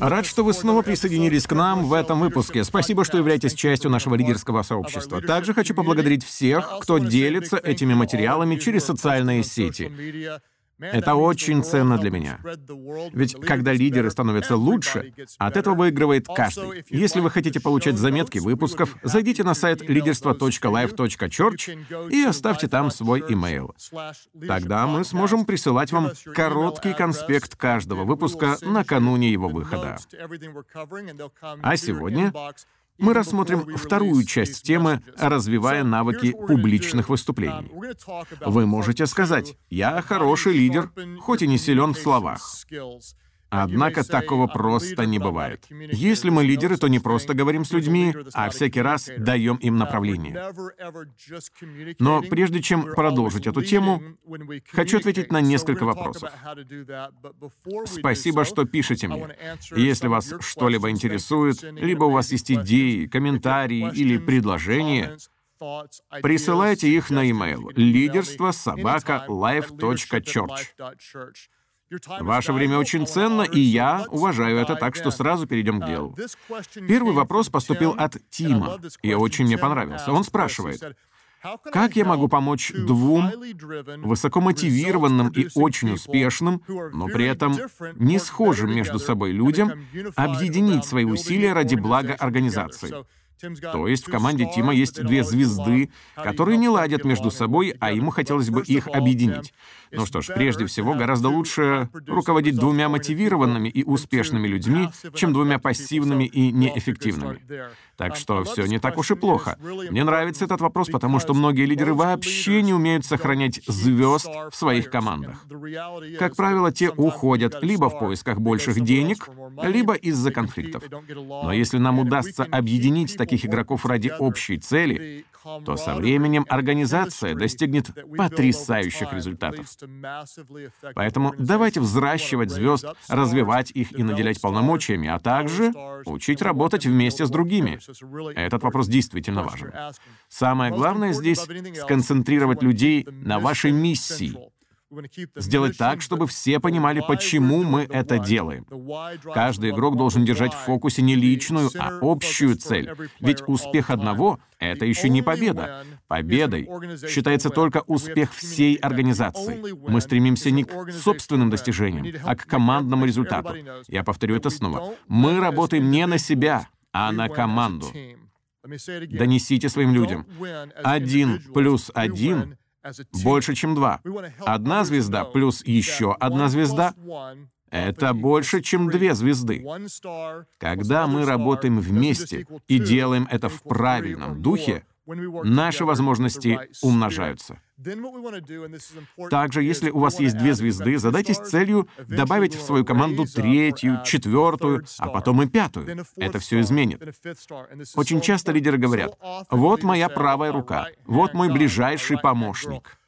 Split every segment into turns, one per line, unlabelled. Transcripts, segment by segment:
Рад, что вы снова присоединились к нам в этом выпуске. Спасибо, что являетесь частью нашего лидерского сообщества. Также хочу поблагодарить всех, кто делится этими материалами через социальные сети. Это очень ценно для меня. Ведь когда лидеры становятся лучше, от этого выигрывает каждый. Если вы хотите получать заметки выпусков, зайдите на сайт leaderство.life.church и оставьте там свой имейл. Тогда мы сможем присылать вам короткий конспект каждого выпуска накануне его выхода. А сегодня мы рассмотрим вторую часть темы «Развивая навыки публичных выступлений». Вы можете сказать «Я хороший лидер, хоть и не силен в словах». Однако такого просто не бывает. Если мы лидеры, то не просто говорим с людьми, а всякий раз даем им направление. Но прежде чем продолжить эту тему, хочу ответить на несколько вопросов. Спасибо, что пишете мне. Если вас что-либо интересует, либо у вас есть идеи, комментарии или предложения, присылайте их на e-mail лидерство собака life.church. Ваше время очень ценно, и я уважаю это, так что сразу перейдем к делу. Первый вопрос поступил от Тима, и очень мне понравился. Он спрашивает, как я могу помочь двум высокомотивированным и очень успешным, но при этом не схожим между собой людям, объединить свои усилия ради блага организации? То есть в команде Тима есть две звезды, которые не ладят между собой, а ему хотелось бы их объединить. Ну что ж, прежде всего, гораздо лучше руководить двумя мотивированными и успешными людьми, чем двумя пассивными и неэффективными. Так что все не так уж и плохо. Мне нравится этот вопрос, потому что многие лидеры вообще не умеют сохранять звезд в своих командах. Как правило, те уходят либо в поисках больших денег, либо из-за конфликтов. Но если нам удастся объединить таких игроков ради общей цели, то со временем организация достигнет потрясающих результатов. Поэтому давайте взращивать звезд, развивать их и наделять полномочиями, а также учить работать вместе с другими. Этот вопрос действительно важен. Самое главное здесь — сконцентрировать людей на вашей миссии — Сделать так, чтобы все понимали, почему мы это делаем. Каждый игрок должен держать в фокусе не личную, а общую цель. Ведь успех одного — это еще не победа. Победой считается только успех всей организации. Мы стремимся не к собственным достижениям, а к командному результату. Я повторю это снова. Мы работаем не на себя, а на команду. Донесите своим людям. Один плюс один больше, чем два. Одна звезда плюс еще одна звезда — это больше, чем две звезды. Когда мы работаем вместе и делаем это в правильном духе, наши возможности умножаются. Также, если у вас есть две звезды, задайтесь целью добавить в свою команду третью, четвертую, а потом и пятую. Это все изменит. Очень часто лидеры говорят, вот моя правая рука, вот мой ближайший помощник.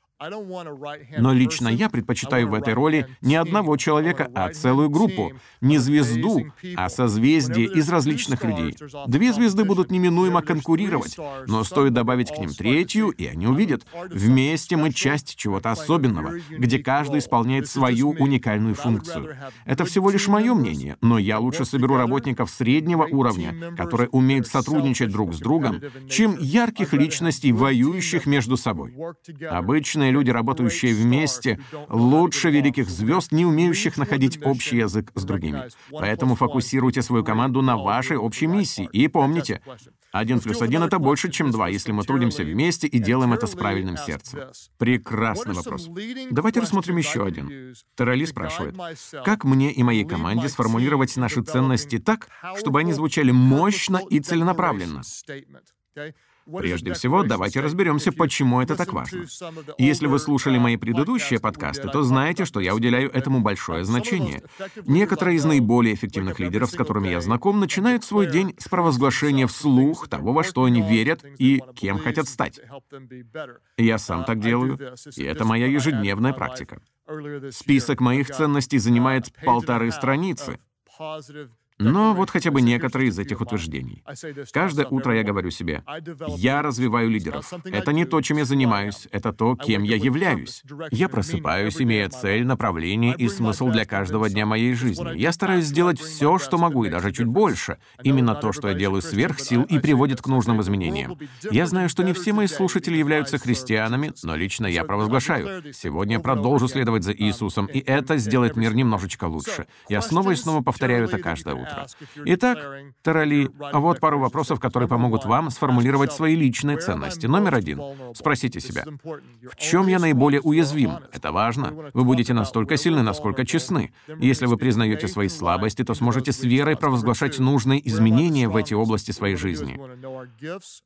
Но лично я предпочитаю в этой роли не одного человека, а целую группу. Не звезду, а созвездие из различных людей. Две звезды будут неминуемо конкурировать, но стоит добавить к ним третью, и они увидят. Вместе мы часть чего-то особенного, где каждый исполняет свою уникальную функцию. Это всего лишь мое мнение, но я лучше соберу работников среднего уровня, которые умеют сотрудничать друг с другом, чем ярких личностей, воюющих между собой. Обычные Разные люди, работающие вместе, лучше великих звезд, не умеющих находить общий язык с другими. Поэтому фокусируйте свою команду на вашей общей миссии. И помните, один плюс один — это больше, чем два, если мы трудимся вместе и делаем это с правильным сердцем. Прекрасный вопрос. Давайте рассмотрим еще один. Терали спрашивает, как мне и моей команде сформулировать наши ценности так, чтобы они звучали мощно и целенаправленно? Прежде всего, давайте разберемся, почему это так важно. Если вы слушали мои предыдущие подкасты, то знаете, что я уделяю этому большое значение. Некоторые из наиболее эффективных лидеров, с которыми я знаком, начинают свой день с провозглашения вслух того, во что они верят и кем хотят стать. Я сам так делаю, и это моя ежедневная практика. Список моих ценностей занимает полторы страницы. Но вот хотя бы некоторые из этих утверждений. Каждое утро я говорю себе, я развиваю лидеров. Это не то, чем я занимаюсь, это то, кем я являюсь. Я просыпаюсь, имея цель, направление и смысл для каждого дня моей жизни. Я стараюсь сделать все, что могу, и даже чуть больше. Именно то, что я делаю сверх сил и приводит к нужным изменениям. Я знаю, что не все мои слушатели являются христианами, но лично я провозглашаю. Сегодня я продолжу следовать за Иисусом, и это сделает мир немножечко лучше. Я снова и снова повторяю это каждое утро. Итак, Тарали, вот пару вопросов, которые помогут вам сформулировать свои личные ценности. Номер один. Спросите себя, в чем я наиболее уязвим? Это важно. Вы будете настолько сильны, насколько честны. Если вы признаете свои слабости, то сможете с верой провозглашать нужные изменения в эти области своей жизни.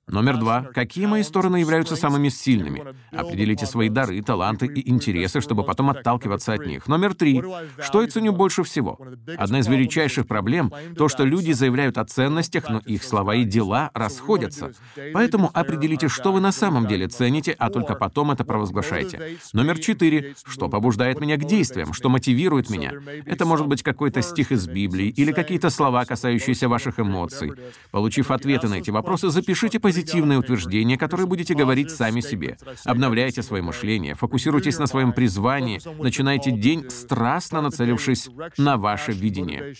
Номер два. Какие мои стороны являются самыми сильными? Определите свои дары, таланты и интересы, чтобы потом отталкиваться от них. Номер три. Что я ценю больше всего? Одна из величайших проблем — то, что люди заявляют о ценностях, но их слова и дела расходятся. Поэтому определите, что вы на самом деле цените, а только потом это провозглашайте. Номер четыре. Что побуждает меня к действиям? Что мотивирует меня? Это может быть какой-то стих из Библии или какие-то слова, касающиеся ваших эмоций. Получив ответы на эти вопросы, запишите позитивные утверждения, которые будете говорить сами себе. Обновляйте свое мышление, фокусируйтесь на своем призвании, начинайте день, страстно нацелившись на ваше видение.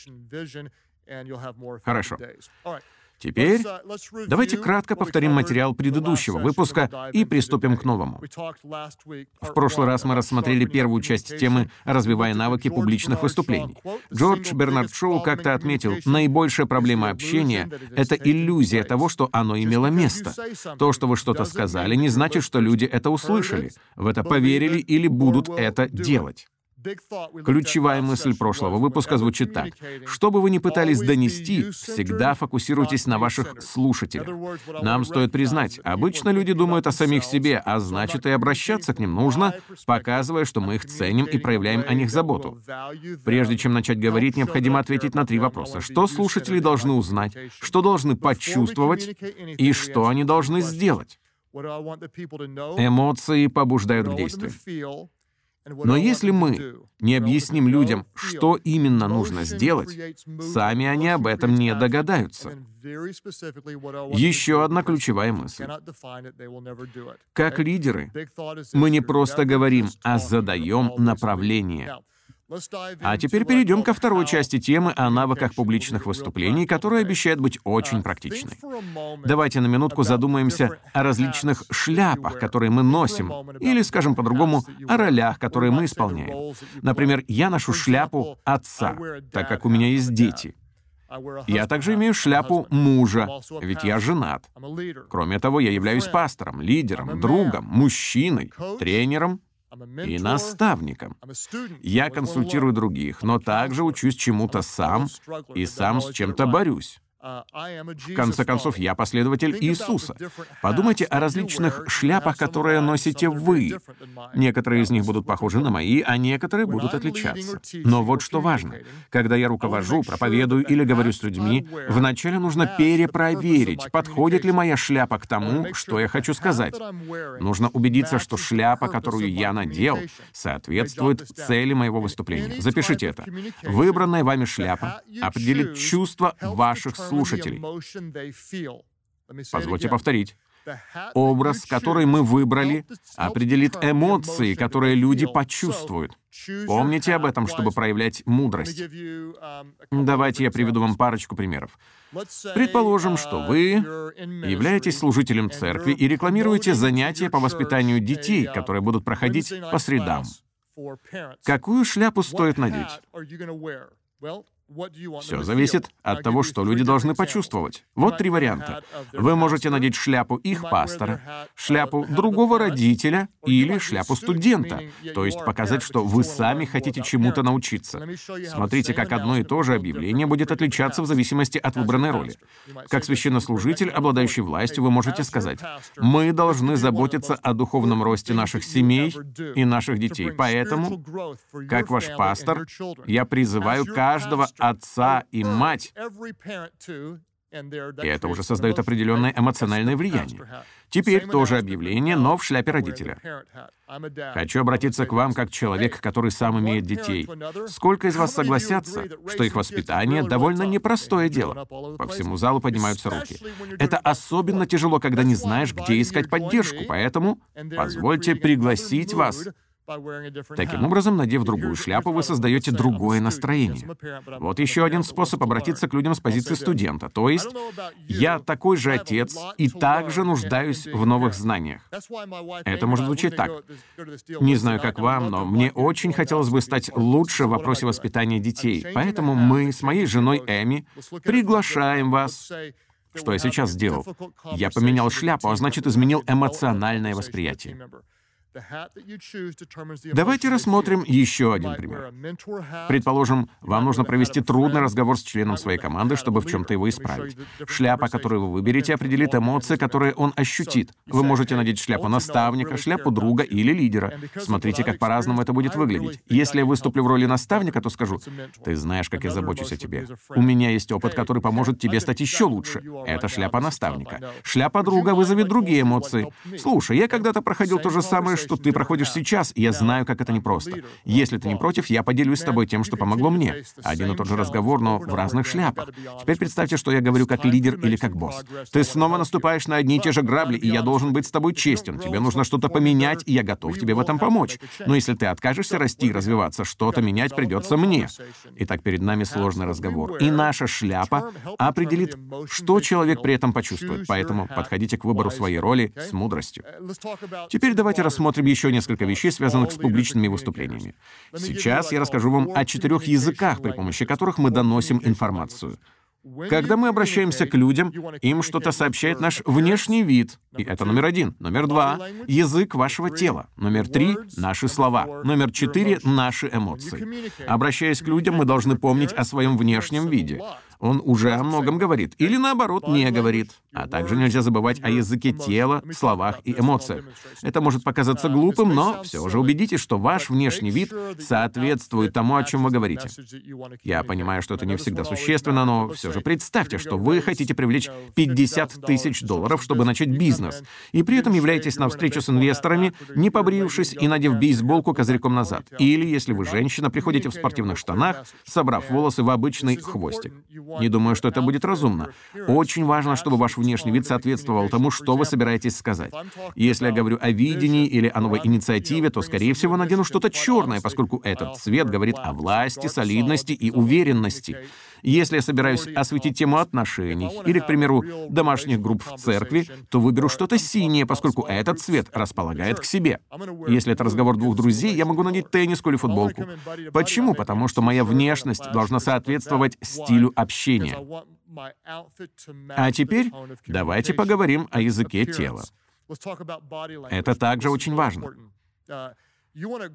Хорошо. Теперь uh, давайте кратко повторим материал предыдущего выпуска и приступим к новому. В прошлый раз мы рассмотрели первую часть темы «Развивая навыки публичных выступлений». Джордж Бернард Шоу как-то отметил, наибольшая проблема общения — это иллюзия того, что оно имело место. То, что вы что-то сказали, не значит, что люди это услышали, в это поверили или будут это делать. Ключевая мысль прошлого выпуска звучит так. Что бы вы ни пытались донести, всегда фокусируйтесь на ваших слушателях. Нам стоит признать, обычно люди думают о самих себе, а значит и обращаться к ним нужно, показывая, что мы их ценим и проявляем о них заботу. Прежде чем начать говорить, необходимо ответить на три вопроса. Что слушатели должны узнать, что должны почувствовать и что они должны сделать? Эмоции побуждают к действию. Но если мы не объясним людям, что именно нужно сделать, сами они об этом не догадаются. Еще одна ключевая мысль. Как лидеры, мы не просто говорим, а задаем направление. А теперь перейдем ко второй части темы о навыках публичных выступлений, которая обещает быть очень практичной. Давайте на минутку задумаемся о различных шляпах, которые мы носим, или, скажем по-другому, о ролях, которые мы исполняем. Например, я ношу шляпу отца, так как у меня есть дети. Я также имею шляпу мужа, ведь я женат. Кроме того, я являюсь пастором, лидером, другом, мужчиной, тренером и наставником. Я консультирую других, но также учусь чему-то сам и сам с чем-то борюсь. Uh, В конце концов, я последователь Иисуса. Подумайте о различных шляпах, которые носите вы. Некоторые из них будут похожи на мои, а некоторые будут отличаться. Но вот что важно. Когда я руковожу, проповедую или говорю с людьми, вначале нужно перепроверить, подходит ли моя шляпа к тому, что я хочу сказать. Нужно убедиться, что шляпа, которую я надел, соответствует цели моего выступления. Запишите это. Выбранная вами шляпа определит чувство ваших слов слушателей. Позвольте повторить. Образ, который мы выбрали, определит эмоции, которые люди почувствуют. Помните об этом, чтобы проявлять мудрость. Давайте я приведу вам парочку примеров. Предположим, что вы являетесь служителем церкви и рекламируете занятия по воспитанию детей, которые будут проходить по средам. Какую шляпу стоит надеть? Все зависит от того, что люди должны почувствовать. Вот три варианта. Вы можете надеть шляпу их пастора, шляпу другого родителя или шляпу студента, то есть показать, что вы сами хотите чему-то научиться. Смотрите, как одно и то же объявление будет отличаться в зависимости от выбранной роли. Как священнослужитель, обладающий властью, вы можете сказать, «Мы должны заботиться о духовном росте наших семей и наших детей, поэтому, как ваш пастор, я призываю каждого отца и мать. И это уже создает определенное эмоциональное влияние. Теперь тоже объявление, но в шляпе родителя. Хочу обратиться к вам как человек, который сам имеет детей. Сколько из вас согласятся, что их воспитание довольно непростое дело? По всему залу поднимаются руки. Это особенно тяжело, когда не знаешь, где искать поддержку, поэтому позвольте пригласить вас Таким образом, надев другую шляпу, вы создаете другое настроение. Вот еще один способ обратиться к людям с позиции студента. То есть, я такой же отец и также нуждаюсь в новых знаниях. Это может звучать так. Не знаю, как вам, но мне очень хотелось бы стать лучше в вопросе воспитания детей. Поэтому мы с моей женой Эми приглашаем вас что я сейчас сделал? Я поменял шляпу, а значит, изменил эмоциональное восприятие. Давайте рассмотрим еще один пример. Предположим, вам нужно провести трудный разговор с членом своей команды, чтобы в чем-то его исправить. Шляпа, которую вы выберете, определит эмоции, которые он ощутит. Вы можете надеть шляпу наставника, шляпу друга или лидера. Смотрите, как по-разному это будет выглядеть. Если я выступлю в роли наставника, то скажу, «Ты знаешь, как я забочусь о тебе. У меня есть опыт, который поможет тебе стать еще лучше. Это шляпа наставника. Шляпа друга вызовет другие эмоции. Слушай, я когда-то проходил то же самое, что ты проходишь сейчас, и я знаю, как это непросто. Если ты не против, я поделюсь с тобой тем, что помогло мне. Один и тот же разговор, но в разных шляпах. Теперь представьте, что я говорю как лидер или как босс. Ты снова наступаешь на одни и те же грабли, и я должен быть с тобой честен. Тебе нужно что-то поменять, и я готов тебе в этом помочь. Но если ты откажешься расти и развиваться, что-то менять придется мне. Итак, перед нами сложный разговор. И наша шляпа определит, что человек при этом почувствует. Поэтому подходите к выбору своей роли с мудростью. Теперь давайте рассмотрим еще несколько вещей, связанных с публичными выступлениями. Сейчас я расскажу вам о четырех языках, при помощи которых мы доносим информацию. Когда мы обращаемся к людям, им что-то сообщает наш внешний вид. И это номер один. Номер два — язык вашего тела. Номер три — наши слова. Номер четыре — наши эмоции. Обращаясь к людям, мы должны помнить о своем внешнем виде он уже о многом говорит, или наоборот, не говорит. А также нельзя забывать о языке тела, словах и эмоциях. Это может показаться глупым, но все же убедитесь, что ваш внешний вид соответствует тому, о чем вы говорите. Я понимаю, что это не всегда существенно, но все же представьте, что вы хотите привлечь 50 тысяч долларов, чтобы начать бизнес, и при этом являетесь на встречу с инвесторами, не побрившись и надев бейсболку козырьком назад. Или, если вы женщина, приходите в спортивных штанах, собрав волосы в обычный хвостик. Не думаю, что это будет разумно. Очень важно, чтобы ваш внешний вид соответствовал тому, что вы собираетесь сказать. Если я говорю о видении или о новой инициативе, то, скорее всего, надену что-то черное, поскольку этот цвет говорит о власти, солидности и уверенности. Если я собираюсь осветить тему отношений или, к примеру, домашних групп в церкви, то выберу что-то синее, поскольку этот цвет располагает к себе. Если это разговор двух друзей, я могу надеть тенниску или футболку. Почему? Потому что моя внешность должна соответствовать стилю общения. А теперь давайте поговорим о языке тела. Это также очень важно.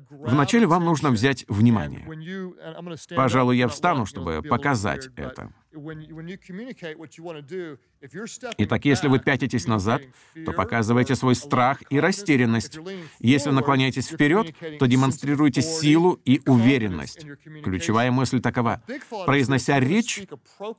Вначале вам нужно взять внимание. Пожалуй, я встану, чтобы показать это. Итак, если вы пятитесь назад, то показывайте свой страх и растерянность. Если наклоняетесь вперед, то демонстрируйте силу и уверенность. Ключевая мысль такова. Произнося речь,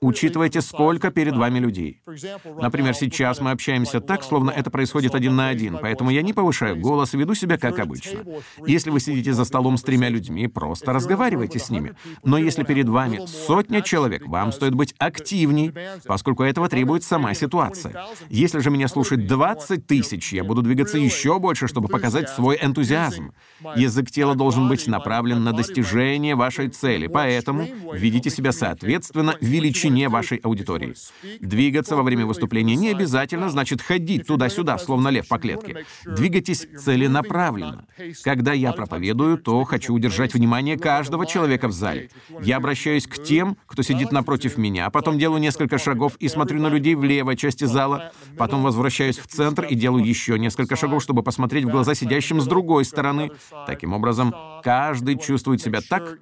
учитывайте, сколько перед вами людей. Например, сейчас мы общаемся так, словно это происходит один на один, поэтому я не повышаю голос и веду себя как обычно. Если вы сидите за столом с тремя людьми, просто разговаривайте с ними. Но если перед вами сотня человек, вам стоит быть активней, поскольку этого требует сама ситуация. Если же меня слушает 20 тысяч, я буду двигаться еще больше, чтобы показать свой энтузиазм. Язык тела должен быть направлен на достижение вашей цели, поэтому ведите себя соответственно величине вашей аудитории. Двигаться во время выступления не обязательно значит ходить туда-сюда, словно лев по клетке. Двигайтесь целенаправленно. Когда я проповедую, то хочу удержать внимание каждого человека в зале. Я обращаюсь к тем, кто сидит напротив меня, а потом делаю несколько шагов и смотрю на людей в левой части зала, потом возвращаюсь в центр и делаю еще несколько шагов, чтобы посмотреть в глаза сидящим с другой стороны. Таким образом, каждый чувствует себя так,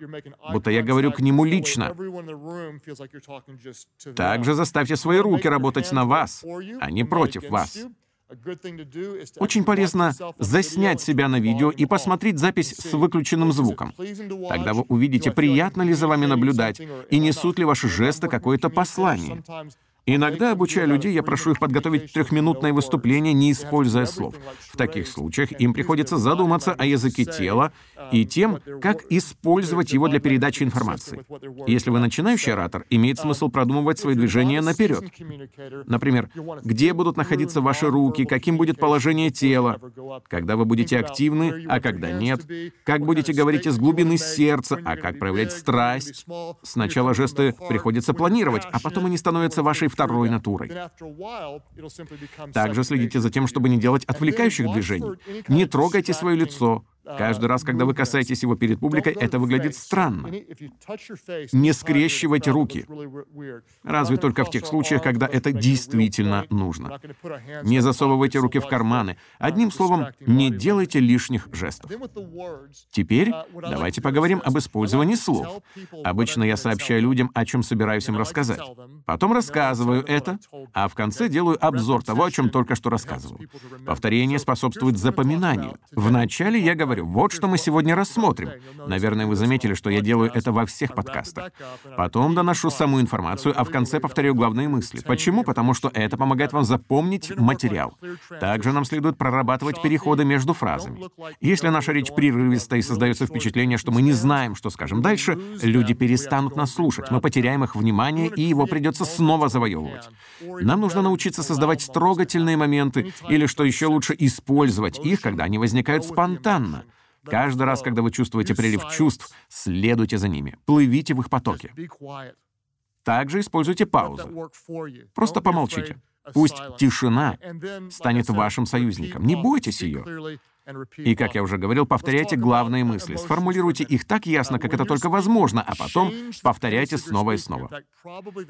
будто я говорю к нему лично. Также заставьте свои руки работать на вас, а не против вас. Очень полезно заснять себя на видео и посмотреть запись с выключенным звуком. Тогда вы увидите, приятно ли за вами наблюдать и несут ли ваши жесты какое-то послание. Иногда, обучая людей, я прошу их подготовить трехминутное выступление, не используя слов. В таких случаях им приходится задуматься о языке тела и тем, как использовать его для передачи информации. Если вы начинающий оратор, имеет смысл продумывать свои движения наперед. Например, где будут находиться ваши руки, каким будет положение тела, когда вы будете активны, а когда нет, как будете говорить из глубины сердца, а как проявлять страсть. Сначала жесты приходится планировать, а потом они становятся вашей второй натурой. Также следите за тем, чтобы не делать отвлекающих движений. Не трогайте свое лицо, Каждый раз, когда вы касаетесь его перед публикой, это выглядит странно. Не скрещивайте руки. Разве только в тех случаях, когда это действительно нужно. Не засовывайте руки в карманы. Одним словом, не делайте лишних жестов. Теперь давайте поговорим об использовании слов. Обычно я сообщаю людям, о чем собираюсь им рассказать. Потом рассказываю это, а в конце делаю обзор того, о чем только что рассказывал. Повторение способствует запоминанию. Вначале я говорю, говорю, вот что мы сегодня рассмотрим. Наверное, вы заметили, что я делаю это во всех подкастах. Потом доношу саму информацию, а в конце повторяю главные мысли. Почему? Потому что это помогает вам запомнить материал. Также нам следует прорабатывать переходы между фразами. Если наша речь прерывистая и создается впечатление, что мы не знаем, что скажем дальше, люди перестанут нас слушать, мы потеряем их внимание, и его придется снова завоевывать. Нам нужно научиться создавать трогательные моменты, или, что еще лучше, использовать их, когда они возникают спонтанно. Каждый раз, когда вы чувствуете прилив чувств, следуйте за ними, плывите в их потоке. Также используйте паузы. Просто помолчите. Пусть тишина станет вашим союзником. Не бойтесь ее. И, как я уже говорил, повторяйте главные мысли. Сформулируйте их так ясно, как это только возможно, а потом повторяйте снова и снова.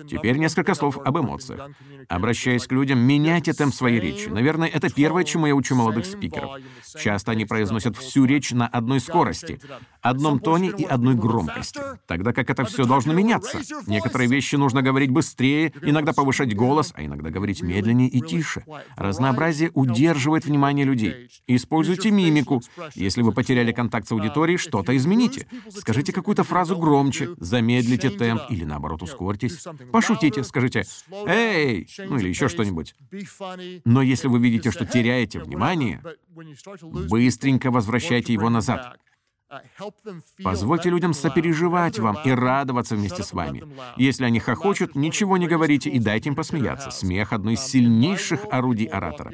Теперь несколько слов об эмоциях. Обращаясь к людям, меняйте темп своей речи. Наверное, это первое, чему я учу молодых спикеров. Часто они произносят всю речь на одной скорости, одном тоне и одной громкости. Тогда как это все должно меняться. Некоторые вещи нужно говорить быстрее, иногда повышать голос, а иногда говорить медленнее и тише. Разнообразие удерживает внимание людей. Используйте Измените мимику. Если вы потеряли контакт с аудиторией, что-то измените. Скажите какую-то фразу громче, замедлите темп или, наоборот, ускорьтесь. Пошутите, скажите «Эй!» ну или еще что-нибудь. Но если вы видите, что теряете внимание, быстренько возвращайте его назад. Позвольте людям сопереживать вам и радоваться вместе с вами. Если они хохочут, ничего не говорите и дайте им посмеяться. Смех — одно из сильнейших орудий оратора.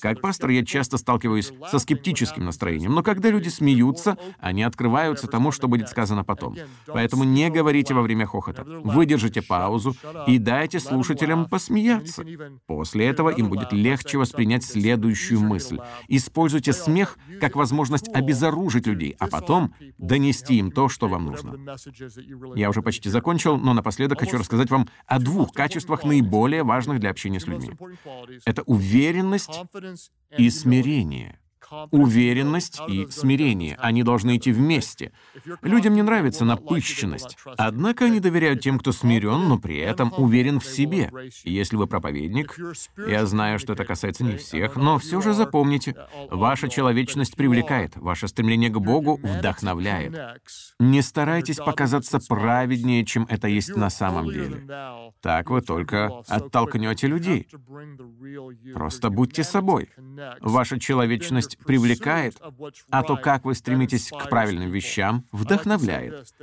Как пастор я часто сталкиваюсь со скептическим настроением, но когда люди смеются, они открываются тому, что будет сказано потом. Поэтому не говорите во время хохота. Выдержите паузу и дайте слушателям посмеяться. После этого им будет легче воспринять следующую мысль. Используйте смех как возможность обезоружить людей, а потом донести им то, что вам нужно. Я уже почти закончил, но напоследок хочу рассказать вам о двух качествах наиболее важных для общения с людьми. Это уверенность и смирение. Уверенность и смирение, они должны идти вместе. Людям не нравится напыщенность. Однако они доверяют тем, кто смирен, но при этом уверен в себе. Если вы проповедник, я знаю, что это касается не всех, но все же запомните, ваша человечность привлекает, ваше стремление к Богу вдохновляет. Не старайтесь показаться праведнее, чем это есть на самом деле. Так вы только оттолкнете людей. Просто будьте собой. Ваша человечность привлекает, а то, как вы стремитесь к правильным вещам, вдохновляет.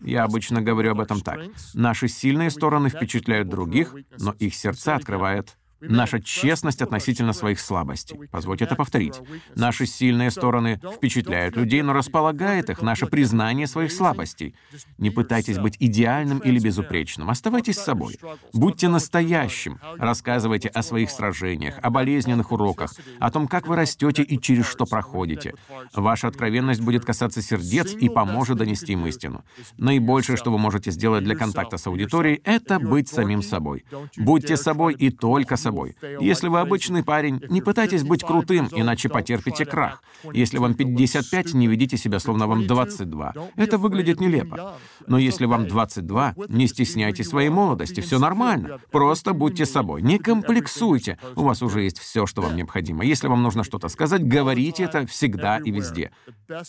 Я обычно говорю об этом так. Наши сильные стороны впечатляют других, но их сердца открывает Наша честность относительно своих слабостей. Позвольте это повторить. Наши сильные стороны впечатляют людей, но располагает их наше признание своих слабостей. Не пытайтесь быть идеальным или безупречным. Оставайтесь собой. Будьте настоящим. Рассказывайте о своих сражениях, о болезненных уроках, о том, как вы растете и через что проходите. Ваша откровенность будет касаться сердец и поможет донести им истину. Наибольшее, что вы можете сделать для контакта с аудиторией, это быть самим собой. Будьте собой и только собой собой. Если вы обычный парень, не пытайтесь быть крутым, иначе потерпите крах. Если вам 55, не ведите себя, словно вам 22. Это выглядит нелепо. Но если вам 22, не стесняйтесь своей молодости, все нормально. Просто будьте собой, не комплексуйте. У вас уже есть все, что вам необходимо. Если вам нужно что-то сказать, говорите это всегда и везде.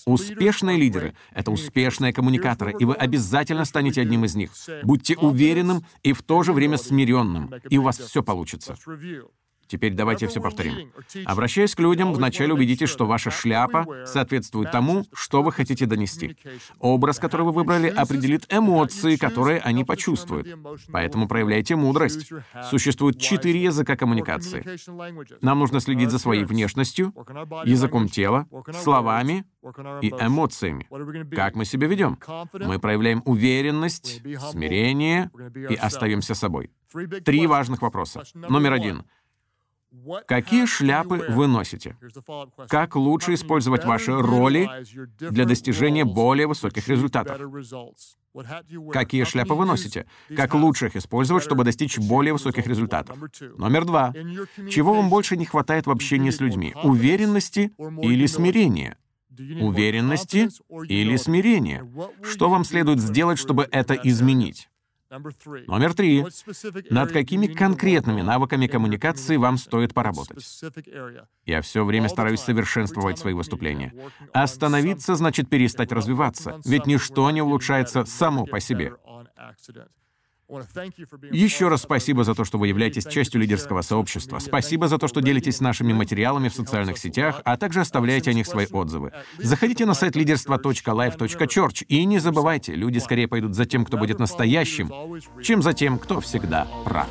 Успешные лидеры — это успешные коммуникаторы, и вы обязательно станете одним из них. Будьте уверенным и в то же время смиренным, и у вас все получится. Теперь давайте все повторим. Обращаясь к людям, вначале убедитесь, что ваша шляпа соответствует тому, что вы хотите донести. Образ, который вы выбрали, определит эмоции, которые они почувствуют. Поэтому проявляйте мудрость. Существует четыре языка коммуникации. Нам нужно следить за своей внешностью, языком тела, словами и эмоциями. Как мы себя ведем? Мы проявляем уверенность, смирение и остаемся собой. Три важных вопроса. Номер один — Какие шляпы вы носите? Как лучше использовать ваши роли для достижения более высоких результатов? Какие шляпы вы носите? Как лучше их использовать, чтобы достичь более высоких результатов? Номер два. Чего вам больше не хватает в общении с людьми? Уверенности или смирения? Уверенности или смирения? Что вам следует сделать, чтобы это изменить? Номер три. Над какими конкретными навыками коммуникации вам стоит поработать? Я все время стараюсь совершенствовать свои выступления. Остановиться значит перестать развиваться, ведь ничто не улучшается само по себе. Еще раз спасибо за то, что вы являетесь частью лидерского сообщества. Спасибо за то, что делитесь нашими материалами в социальных сетях, а также оставляете о них свои отзывы. Заходите на сайт лидерство.life.church и не забывайте, люди скорее пойдут за тем, кто будет настоящим, чем за тем, кто всегда прав.